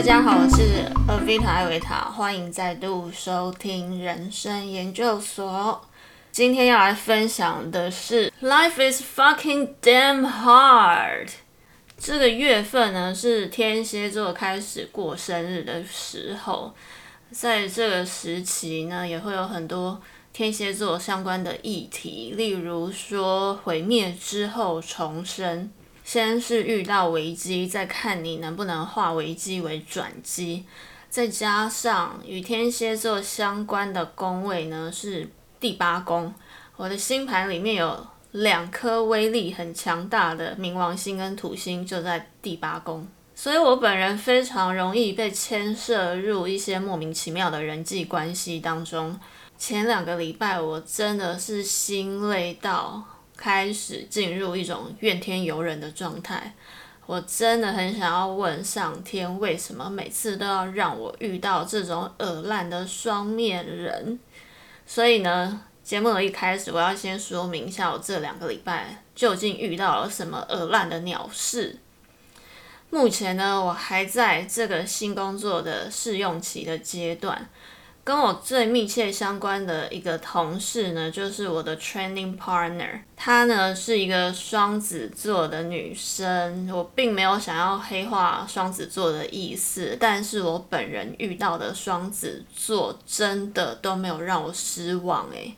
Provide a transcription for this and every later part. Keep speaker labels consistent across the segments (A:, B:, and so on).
A: 大家好，我是 Avita 艾维塔，欢迎再度收听人生研究所。今天要来分享的是 Life is fucking damn hard。这个月份呢是天蝎座开始过生日的时候，在这个时期呢也会有很多天蝎座相关的议题，例如说毁灭之后重生。先是遇到危机，再看你能不能化危机为转机。再加上与天蝎座相关的宫位呢，是第八宫。我的星盘里面有两颗威力很强大的冥王星跟土星，就在第八宫。所以我本人非常容易被牵涉入一些莫名其妙的人际关系当中。前两个礼拜，我真的是心累到。开始进入一种怨天尤人的状态，我真的很想要问上天，为什么每次都要让我遇到这种恶烂的双面人？所以呢，节目的一开始，我要先说明一下，我这两个礼拜究竟遇到了什么恶烂的鸟事。目前呢，我还在这个新工作的试用期的阶段。跟我最密切相关的一个同事呢，就是我的 training partner。她呢是一个双子座的女生。我并没有想要黑化双子座的意思，但是我本人遇到的双子座真的都没有让我失望诶。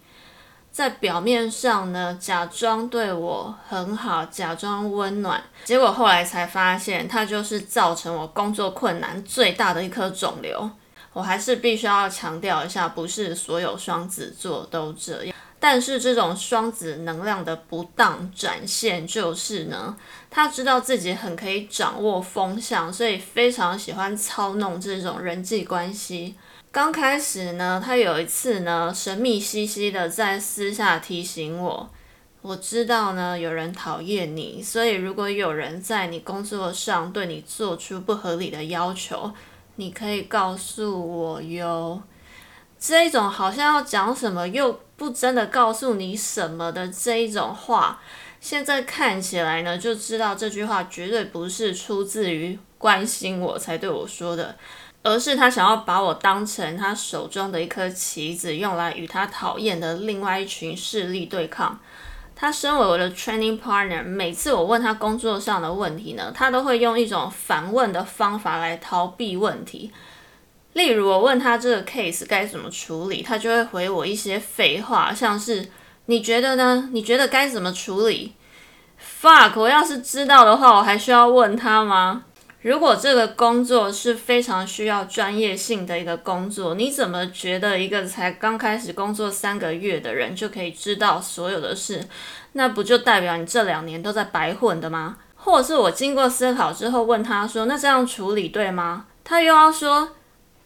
A: 在表面上呢，假装对我很好，假装温暖，结果后来才发现，他就是造成我工作困难最大的一颗肿瘤。我还是必须要强调一下，不是所有双子座都这样。但是这种双子能量的不当展现，就是呢，他知道自己很可以掌握风向，所以非常喜欢操弄这种人际关系。刚开始呢，他有一次呢，神秘兮兮的在私下提醒我，我知道呢，有人讨厌你，所以如果有人在你工作上对你做出不合理的要求。你可以告诉我哟，这一种好像要讲什么又不真的告诉你什么的这一种话，现在看起来呢，就知道这句话绝对不是出自于关心我才对我说的，而是他想要把我当成他手中的一颗棋子，用来与他讨厌的另外一群势力对抗。他身为我的 training partner，每次我问他工作上的问题呢，他都会用一种反问的方法来逃避问题。例如，我问他这个 case 该怎么处理，他就会回我一些废话，像是“你觉得呢？你觉得该怎么处理？”Fuck！我要是知道的话，我还需要问他吗？如果这个工作是非常需要专业性的一个工作，你怎么觉得一个才刚开始工作三个月的人就可以知道所有的事？那不就代表你这两年都在白混的吗？或者是我经过思考之后问他说：“那这样处理对吗？”他又要说：“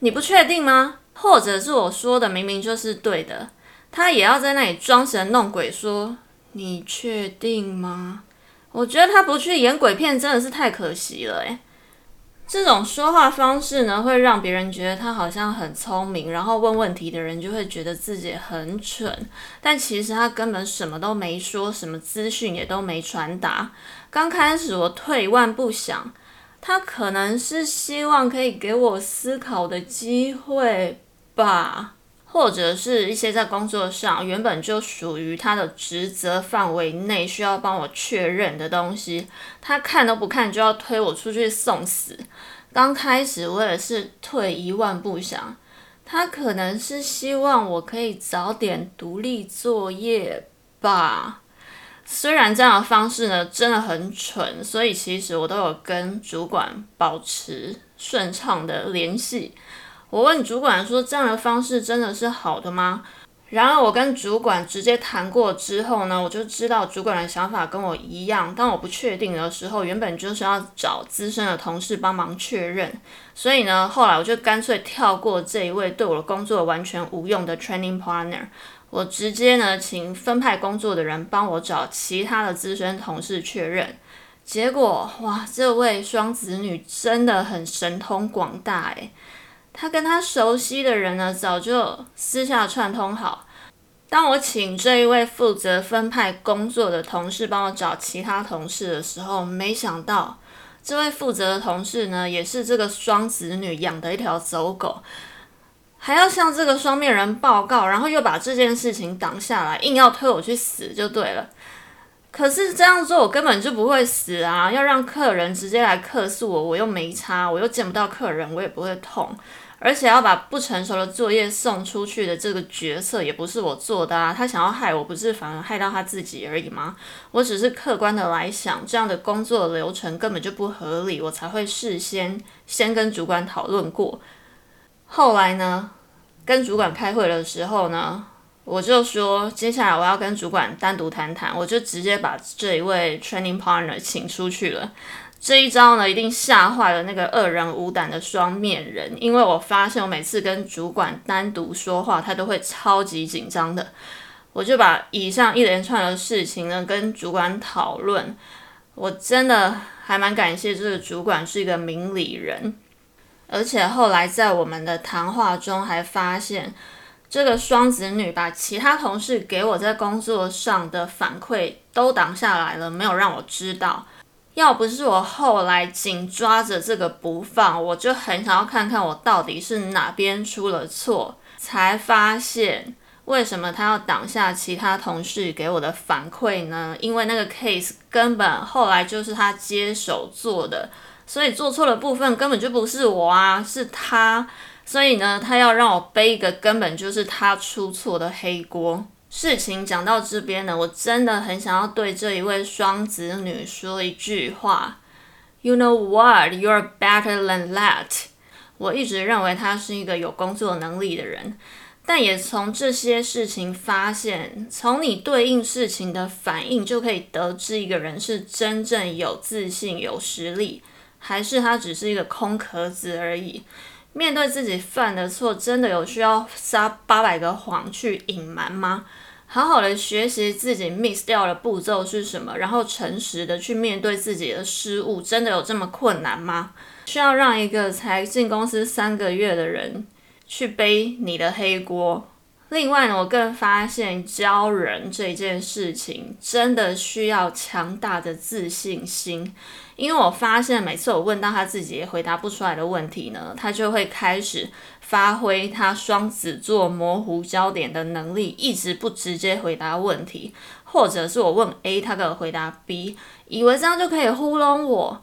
A: 你不确定吗？”或者是我说的明明就是对的，他也要在那里装神弄鬼说：“你确定吗？”我觉得他不去演鬼片真的是太可惜了，诶。这种说话方式呢，会让别人觉得他好像很聪明，然后问问题的人就会觉得自己很蠢，但其实他根本什么都没说，什么资讯也都没传达。刚开始我退一万步想，他可能是希望可以给我思考的机会吧。或者是一些在工作上原本就属于他的职责范围内需要帮我确认的东西，他看都不看就要推我出去送死。刚开始我也是退一万步想，他可能是希望我可以早点独立作业吧。虽然这样的方式呢真的很蠢，所以其实我都有跟主管保持顺畅的联系。我问主管说：“这样的方式真的是好的吗？”然而我跟主管直接谈过之后呢，我就知道主管的想法跟我一样。当我不确定的时候，原本就是要找资深的同事帮忙确认。所以呢，后来我就干脆跳过这一位对我的工作完全无用的 training partner，我直接呢请分派工作的人帮我找其他的资深同事确认。结果哇，这位双子女真的很神通广大诶。他跟他熟悉的人呢，早就私下串通好。当我请这一位负责分派工作的同事帮我找其他同事的时候，没想到这位负责的同事呢，也是这个双子女养的一条走狗，还要向这个双面人报告，然后又把这件事情挡下来，硬要推我去死就对了。可是这样做我根本就不会死啊！要让客人直接来客诉我，我又没差，我又见不到客人，我也不会痛。而且要把不成熟的作业送出去的这个决策也不是我做的啊！他想要害我，不是反而害到他自己而已吗？我只是客观的来想，这样的工作流程根本就不合理，我才会事先先跟主管讨论过。后来呢，跟主管开会的时候呢？我就说，接下来我要跟主管单独谈谈，我就直接把这一位 training partner 请出去了。这一招呢，一定吓坏了那个恶人无胆的双面人，因为我发现我每次跟主管单独说话，他都会超级紧张的。我就把以上一连串的事情呢跟主管讨论，我真的还蛮感谢这个主管是一个明理人，而且后来在我们的谈话中还发现。这个双子女把其他同事给我在工作上的反馈都挡下来了，没有让我知道。要不是我后来紧抓着这个不放，我就很想要看看我到底是哪边出了错。才发现为什么他要挡下其他同事给我的反馈呢？因为那个 case 根本后来就是他接手做的，所以做错的部分根本就不是我啊，是他。所以呢，他要让我背一个根本就是他出错的黑锅。事情讲到这边呢，我真的很想要对这一位双子女说一句话：You know what? You're better than that。我一直认为他是一个有工作能力的人，但也从这些事情发现，从你对应事情的反应就可以得知一个人是真正有自信、有实力，还是他只是一个空壳子而已。面对自己犯的错，真的有需要撒八百个谎去隐瞒吗？好好的学习自己 miss 掉的步骤是什么，然后诚实的去面对自己的失误，真的有这么困难吗？需要让一个才进公司三个月的人去背你的黑锅？另外呢，我更发现教人这件事情真的需要强大的自信心，因为我发现每次我问到他自己也回答不出来的问题呢，他就会开始发挥他双子座模糊焦点的能力，一直不直接回答问题，或者是我问 A，他给我回答 B，以为这样就可以糊弄我。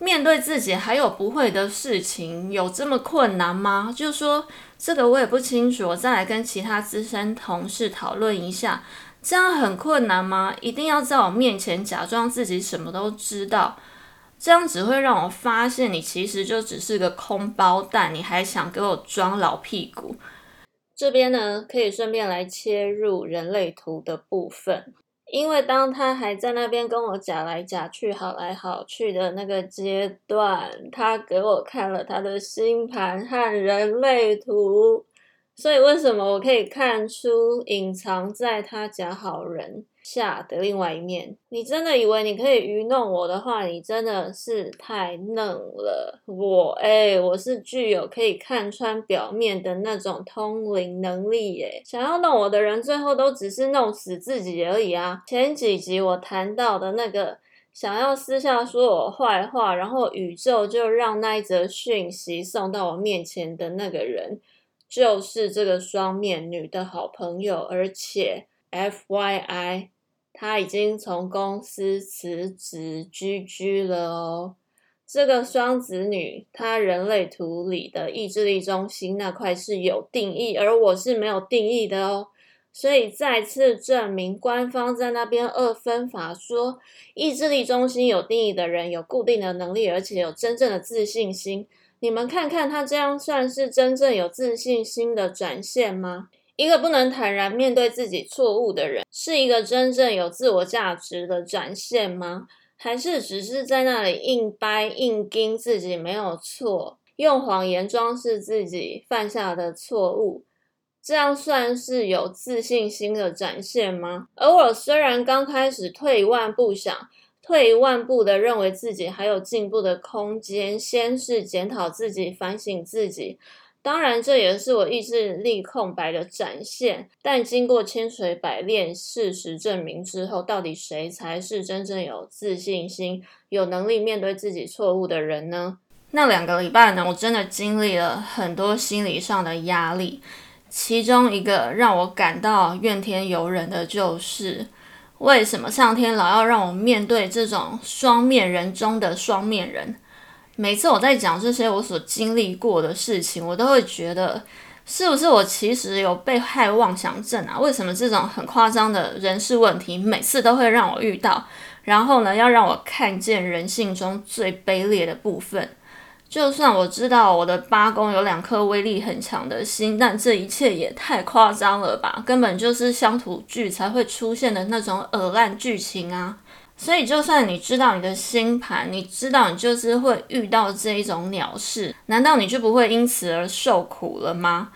A: 面对自己还有不会的事情，有这么困难吗？就说这个我也不清楚，我再来跟其他资深同事讨论一下。这样很困难吗？一定要在我面前假装自己什么都知道，这样只会让我发现你其实就只是个空包蛋，你还想给我装老屁股？这边呢，可以顺便来切入人类图的部分。因为当他还在那边跟我假来假去、好来好去的那个阶段，他给我看了他的星盘和人类图。所以，为什么我可以看出隐藏在他假好人下的另外一面？你真的以为你可以愚弄我的话，你真的是太嫩了。我哎，我是具有可以看穿表面的那种通灵能力耶。想要弄我的人，最后都只是弄死自己而已啊。前几集我谈到的那个想要私下说我坏话，然后宇宙就让那一则讯息送到我面前的那个人。就是这个双面女的好朋友，而且 F Y I，他已经从公司辞职居居了哦。这个双子女，她人类图里的意志力中心那块是有定义，而我是没有定义的哦。所以再次证明，官方在那边二分法说，意志力中心有定义的人有固定的能力，而且有真正的自信心。你们看看他这样算是真正有自信心的展现吗？一个不能坦然面对自己错误的人，是一个真正有自我价值的展现吗？还是只是在那里硬掰硬盯自己没有错，用谎言装饰自己犯下的错误？这样算是有自信心的展现吗？而我虽然刚开始退一万步想。退一万步的认为自己还有进步的空间，先是检讨自己、反省自己，当然，这也是我意志力空白的展现。但经过千锤百炼，事实证明之后，到底谁才是真正有自信心、有能力面对自己错误的人呢？那两个礼拜呢，我真的经历了很多心理上的压力。其中一个让我感到怨天尤人的就是，为什么上天老要让我面对这种双面人中的双面人？每次我在讲这些我所经历过的事情，我都会觉得，是不是我其实有被害妄想症啊？为什么这种很夸张的人事问题，每次都会让我遇到？然后呢，要让我看见人性中最卑劣的部分。就算我知道我的八宫有两颗威力很强的心，但这一切也太夸张了吧？根本就是乡土剧才会出现的那种恶烂剧情啊！所以，就算你知道你的星盘，你知道你就是会遇到这一种鸟事，难道你就不会因此而受苦了吗？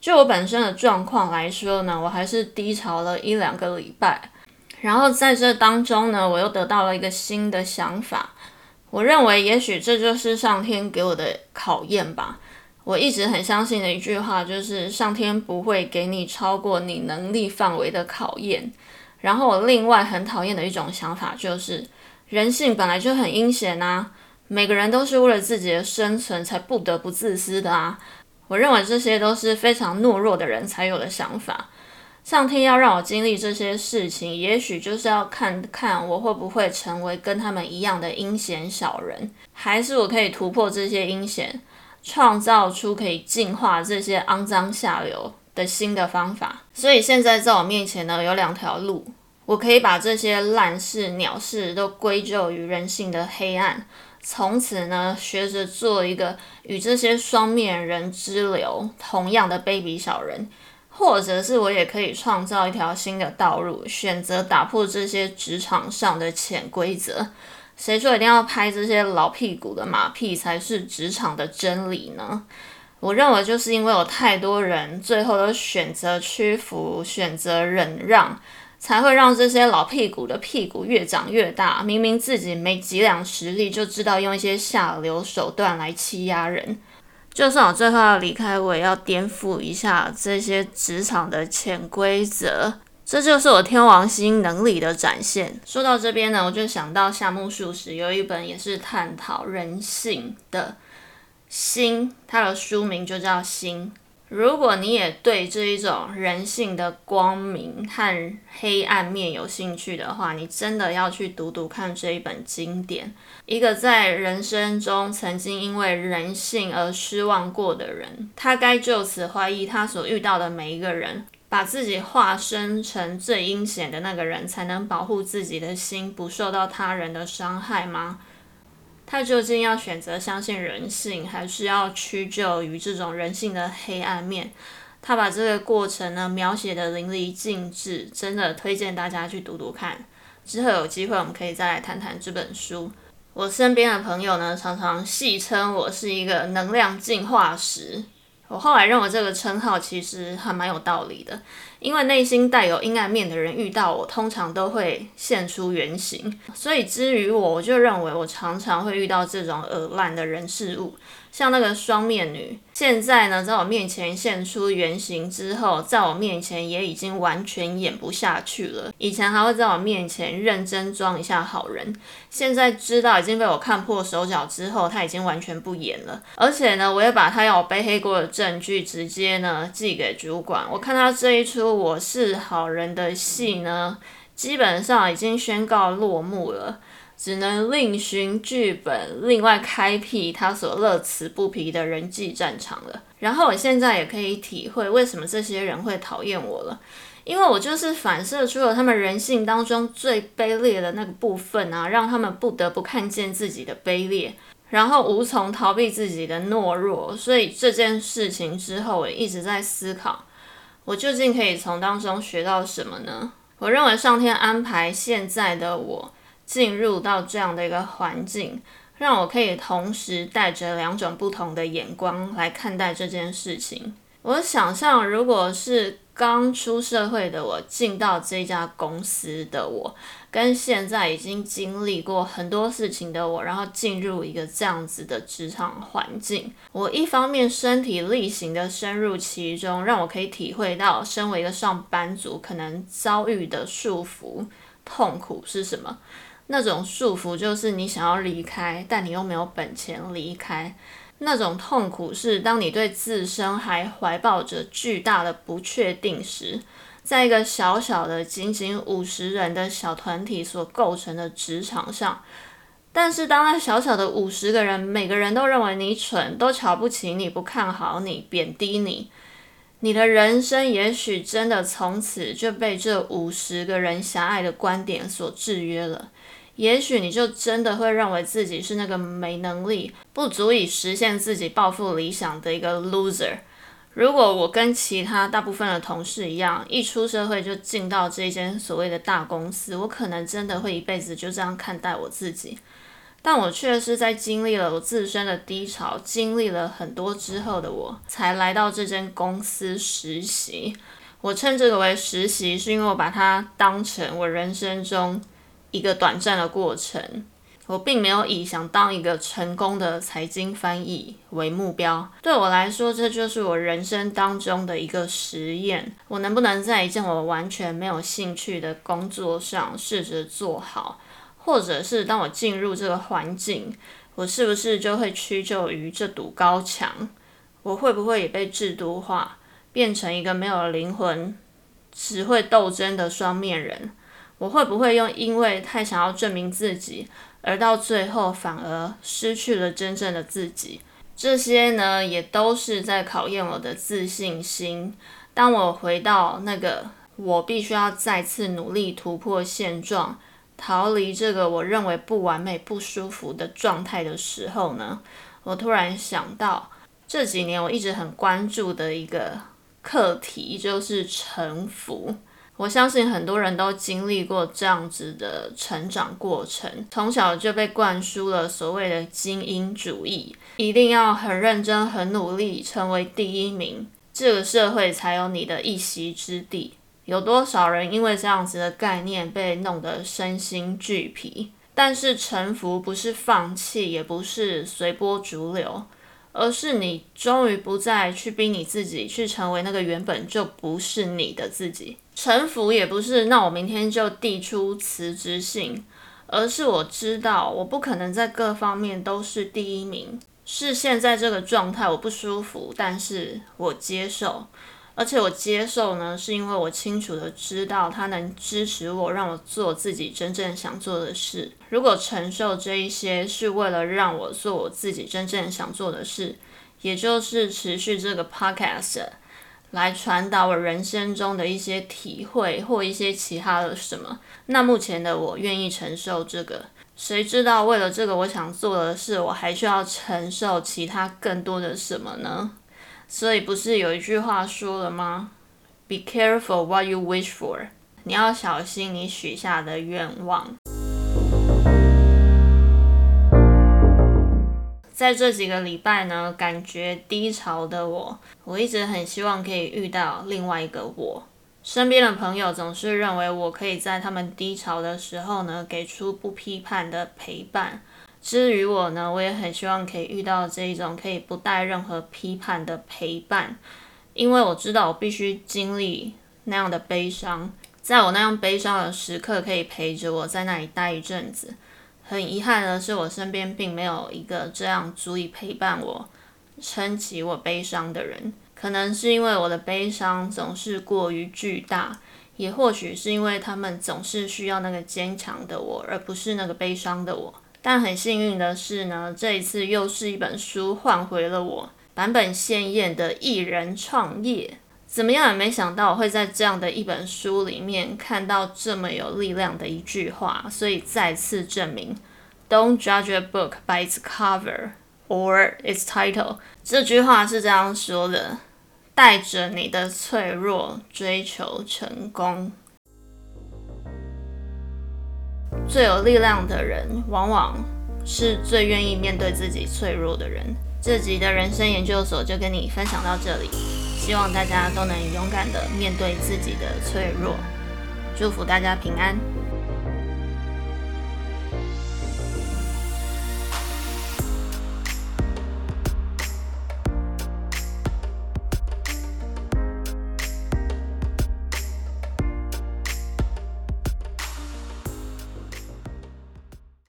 A: 就我本身的状况来说呢，我还是低潮了一两个礼拜，然后在这当中呢，我又得到了一个新的想法。我认为，也许这就是上天给我的考验吧。我一直很相信的一句话就是，上天不会给你超过你能力范围的考验。然后我另外很讨厌的一种想法就是，人性本来就很阴险啊，每个人都是为了自己的生存才不得不自私的啊。我认为这些都是非常懦弱的人才有的想法。上天要让我经历这些事情，也许就是要看看我会不会成为跟他们一样的阴险小人，还是我可以突破这些阴险，创造出可以净化这些肮脏下流。的新的方法，所以现在在我面前呢有两条路，我可以把这些烂事、鸟事都归咎于人性的黑暗，从此呢学着做一个与这些双面人之流同样的卑鄙小人，或者是我也可以创造一条新的道路，选择打破这些职场上的潜规则。谁说一定要拍这些老屁股的马屁才是职场的真理呢？我认为，就是因为有太多人最后都选择屈服、选择忍让，才会让这些老屁股的屁股越长越大。明明自己没几两实力，就知道用一些下流手段来欺压人。就算我最后要离开，我也要颠覆一下这些职场的潜规则。这就是我天王星能力的展现。说到这边呢，我就想到夏目漱石有一本也是探讨人性的。心，它的书名就叫心。如果你也对这一种人性的光明和黑暗面有兴趣的话，你真的要去读读看这一本经典。一个在人生中曾经因为人性而失望过的人，他该就此怀疑他所遇到的每一个人，把自己化身成最阴险的那个人，才能保护自己的心不受到他人的伤害吗？他究竟要选择相信人性，还是要屈就于这种人性的黑暗面？他把这个过程呢描写的淋漓尽致，真的推荐大家去读读看。之后有机会我们可以再来谈谈这本书。我身边的朋友呢常常戏称我是一个能量进化石。我后来认为这个称号其实还蛮有道理的。因为内心带有阴暗面的人遇到我，通常都会现出原形。所以至于我，我就认为我常常会遇到这种恶烂的人事物。像那个双面女，现在呢，在我面前现出原形之后，在我面前也已经完全演不下去了。以前还会在我面前认真装一下好人，现在知道已经被我看破手脚之后，他已经完全不演了。而且呢，我也把他要我背黑锅的证据直接呢寄给主管。我看他这一出我是好人的戏呢，基本上已经宣告落幕了。只能另寻剧本，另外开辟他所乐此不疲的人际战场了。然后我现在也可以体会为什么这些人会讨厌我了，因为我就是反射出了他们人性当中最卑劣的那个部分啊，让他们不得不看见自己的卑劣，然后无从逃避自己的懦弱。所以这件事情之后，我一直在思考，我究竟可以从当中学到什么呢？我认为上天安排现在的我。进入到这样的一个环境，让我可以同时带着两种不同的眼光来看待这件事情。我想象，如果是刚出社会的我进到这家公司的我，跟现在已经经历过很多事情的我，然后进入一个这样子的职场环境，我一方面身体力行的深入其中，让我可以体会到身为一个上班族可能遭遇的束缚、痛苦是什么。那种束缚就是你想要离开，但你又没有本钱离开。那种痛苦是，当你对自身还怀抱着巨大的不确定时，在一个小小的、仅仅五十人的小团体所构成的职场上，但是当那小小的五十个人每个人都认为你蠢，都瞧不起你、不看好你、贬低你，你的人生也许真的从此就被这五十个人狭隘的观点所制约了。也许你就真的会认为自己是那个没能力、不足以实现自己抱负理想的一个 loser。如果我跟其他大部分的同事一样，一出社会就进到这间所谓的大公司，我可能真的会一辈子就这样看待我自己。但我却是在经历了我自身的低潮，经历了很多之后的我，才来到这间公司实习。我称这个为实习，是因为我把它当成我人生中。一个短暂的过程，我并没有以想当一个成功的财经翻译为目标。对我来说，这就是我人生当中的一个实验：我能不能在一件我完全没有兴趣的工作上试着做好，或者是当我进入这个环境，我是不是就会屈就于这堵高墙？我会不会也被制度化，变成一个没有灵魂、只会斗争的双面人？我会不会用因为太想要证明自己，而到最后反而失去了真正的自己？这些呢，也都是在考验我的自信心。当我回到那个我必须要再次努力突破现状，逃离这个我认为不完美、不舒服的状态的时候呢，我突然想到这几年我一直很关注的一个课题，就是臣服。我相信很多人都经历过这样子的成长过程，从小就被灌输了所谓的精英主义，一定要很认真、很努力，成为第一名，这个社会才有你的一席之地。有多少人因为这样子的概念被弄得身心俱疲？但是臣服不是放弃，也不是随波逐流。而是你终于不再去逼你自己去成为那个原本就不是你的自己，臣服也不是那我明天就递出辞职信，而是我知道我不可能在各方面都是第一名，是现在这个状态我不舒服，但是我接受。而且我接受呢，是因为我清楚的知道他能支持我，让我做自己真正想做的事。如果承受这一些是为了让我做我自己真正想做的事，也就是持续这个 podcast 来传达我人生中的一些体会或一些其他的什么，那目前的我愿意承受这个。谁知道为了这个我想做的事，我还需要承受其他更多的什么呢？所以不是有一句话说了吗？Be careful what you wish for。你要小心你许下的愿望。在这几个礼拜呢，感觉低潮的我，我一直很希望可以遇到另外一个我。身边的朋友总是认为我可以在他们低潮的时候呢，给出不批判的陪伴。至于我呢，我也很希望可以遇到这一种可以不带任何批判的陪伴，因为我知道我必须经历那样的悲伤，在我那样悲伤的时刻，可以陪着我在那里待一阵子。很遗憾的是，我身边并没有一个这样足以陪伴我、撑起我悲伤的人。可能是因为我的悲伤总是过于巨大，也或许是因为他们总是需要那个坚强的我，而不是那个悲伤的我。但很幸运的是呢，这一次又是一本书换回了我版本鲜艳的艺人创业。怎么样也没想到我会在这样的一本书里面看到这么有力量的一句话，所以再次证明：Don't judge a book by its cover or its title。这句话是这样说的：带着你的脆弱追求成功。最有力量的人，往往是最愿意面对自己脆弱的人。这集的人生研究所就跟你分享到这里。希望大家都能勇敢的面对自己的脆弱，祝福大家平安。